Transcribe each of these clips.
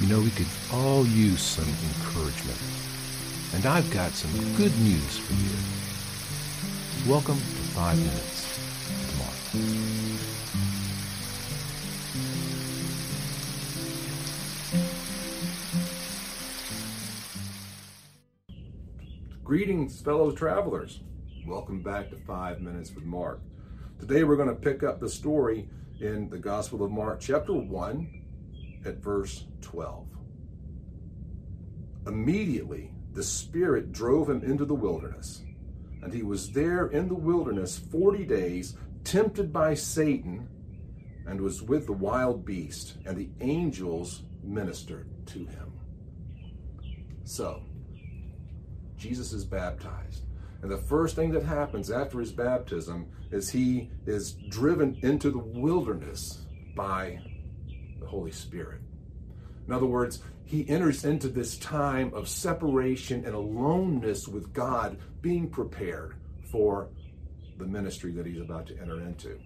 You know, we could all use some encouragement. And I've got some good news for you. Welcome to Five Minutes with Mark. Greetings, fellow travelers. Welcome back to Five Minutes with Mark. Today we're going to pick up the story in the Gospel of Mark, chapter 1, at verse 12. Immediately the Spirit drove him into the wilderness, and he was there in the wilderness 40 days, tempted by Satan, and was with the wild beast, and the angels ministered to him. So, Jesus is baptized. And the first thing that happens after his baptism is he is driven into the wilderness by Holy Spirit. In other words, he enters into this time of separation and aloneness with God, being prepared for the ministry that he's about to enter into.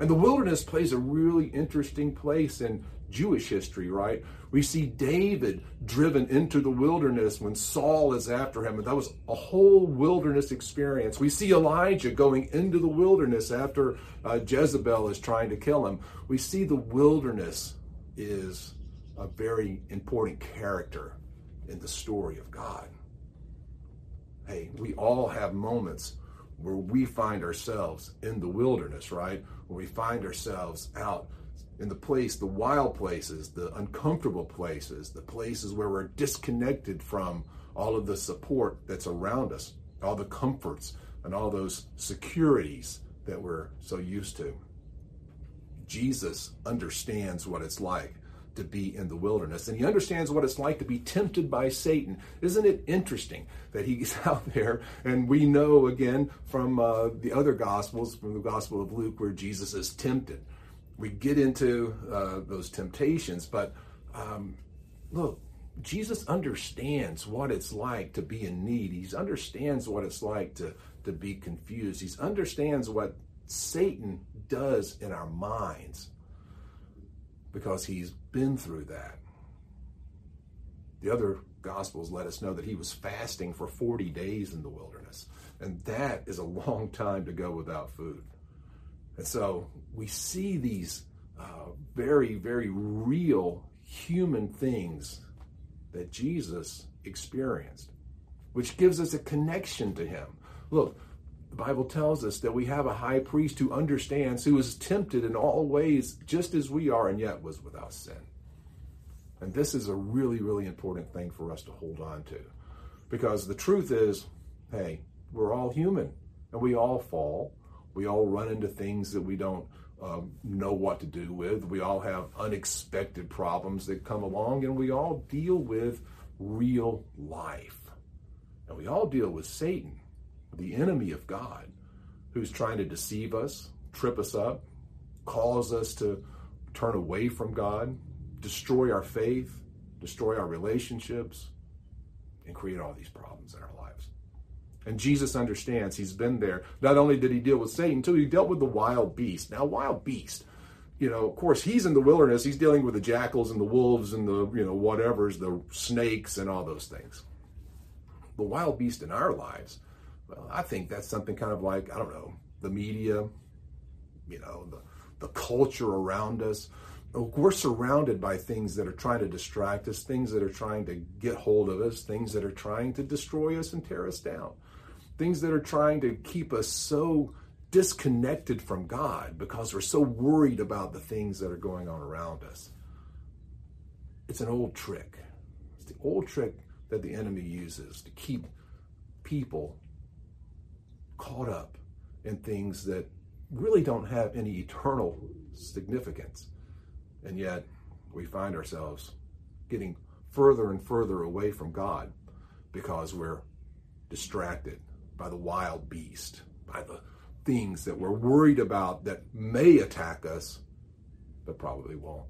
And the wilderness plays a really interesting place in Jewish history, right? We see David driven into the wilderness when Saul is after him, and that was a whole wilderness experience. We see Elijah going into the wilderness after uh, Jezebel is trying to kill him. We see the wilderness is a very important character in the story of God. Hey, we all have moments where we find ourselves in the wilderness, right? Where we find ourselves out in the place, the wild places, the uncomfortable places, the places where we're disconnected from all of the support that's around us, all the comforts and all those securities that we're so used to. Jesus understands what it's like to be in the wilderness. And he understands what it's like to be tempted by Satan. Isn't it interesting that he's out there? And we know again from uh, the other Gospels, from the Gospel of Luke, where Jesus is tempted. We get into uh, those temptations, but um, look, Jesus understands what it's like to be in need. He understands what it's like to, to be confused. He understands what Satan does in our minds because he's been through that. The other Gospels let us know that he was fasting for 40 days in the wilderness, and that is a long time to go without food. And so we see these uh, very, very real human things that Jesus experienced, which gives us a connection to him. Look, the Bible tells us that we have a high priest who understands, who is tempted in all ways just as we are, and yet was without sin. And this is a really, really important thing for us to hold on to. Because the truth is, hey, we're all human and we all fall. We all run into things that we don't um, know what to do with. We all have unexpected problems that come along and we all deal with real life. And we all deal with Satan the enemy of God, who's trying to deceive us, trip us up, cause us to turn away from God, destroy our faith, destroy our relationships, and create all these problems in our lives. And Jesus understands he's been there. Not only did he deal with Satan, too, he dealt with the wild beast. Now, wild beast, you know, of course, he's in the wilderness. He's dealing with the jackals and the wolves and the, you know, whatever's, the snakes and all those things. The wild beast in our lives well, I think that's something kind of like, I don't know, the media, you know, the, the culture around us. We're surrounded by things that are trying to distract us, things that are trying to get hold of us, things that are trying to destroy us and tear us down, things that are trying to keep us so disconnected from God because we're so worried about the things that are going on around us. It's an old trick. It's the old trick that the enemy uses to keep people caught up in things that really don't have any eternal significance. And yet we find ourselves getting further and further away from God because we're distracted by the wild beast, by the things that we're worried about that may attack us, but probably won't.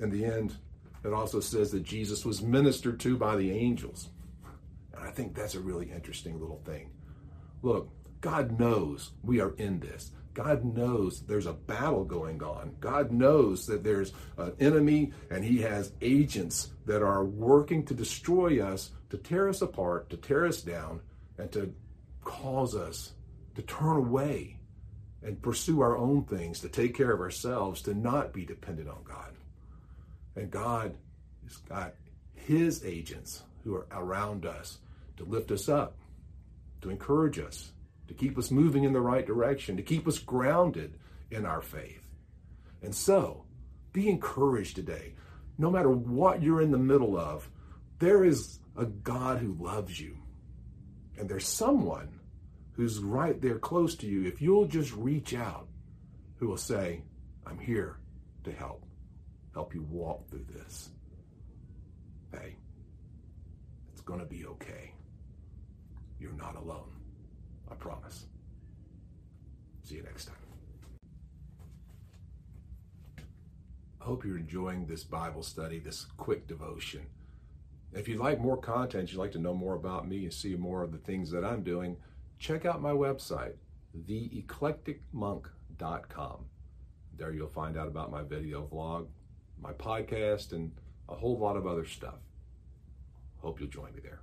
In the end, it also says that Jesus was ministered to by the angels. And I think that's a really interesting little thing. Look, God knows we are in this. God knows there's a battle going on. God knows that there's an enemy and he has agents that are working to destroy us, to tear us apart, to tear us down, and to cause us to turn away and pursue our own things, to take care of ourselves, to not be dependent on God. And God has got his agents who are around us to lift us up, to encourage us, to keep us moving in the right direction, to keep us grounded in our faith. And so, be encouraged today. No matter what you're in the middle of, there is a God who loves you. And there's someone who's right there close to you. If you'll just reach out, who will say, I'm here to help, help you walk through this. Hey, it's going to be okay. You're not alone. I promise. See you next time. I hope you're enjoying this Bible study, this quick devotion. If you'd like more content, you'd like to know more about me and see more of the things that I'm doing, check out my website, theeclecticmonk.com. There you'll find out about my video vlog, my podcast, and a whole lot of other stuff. Hope you'll join me there.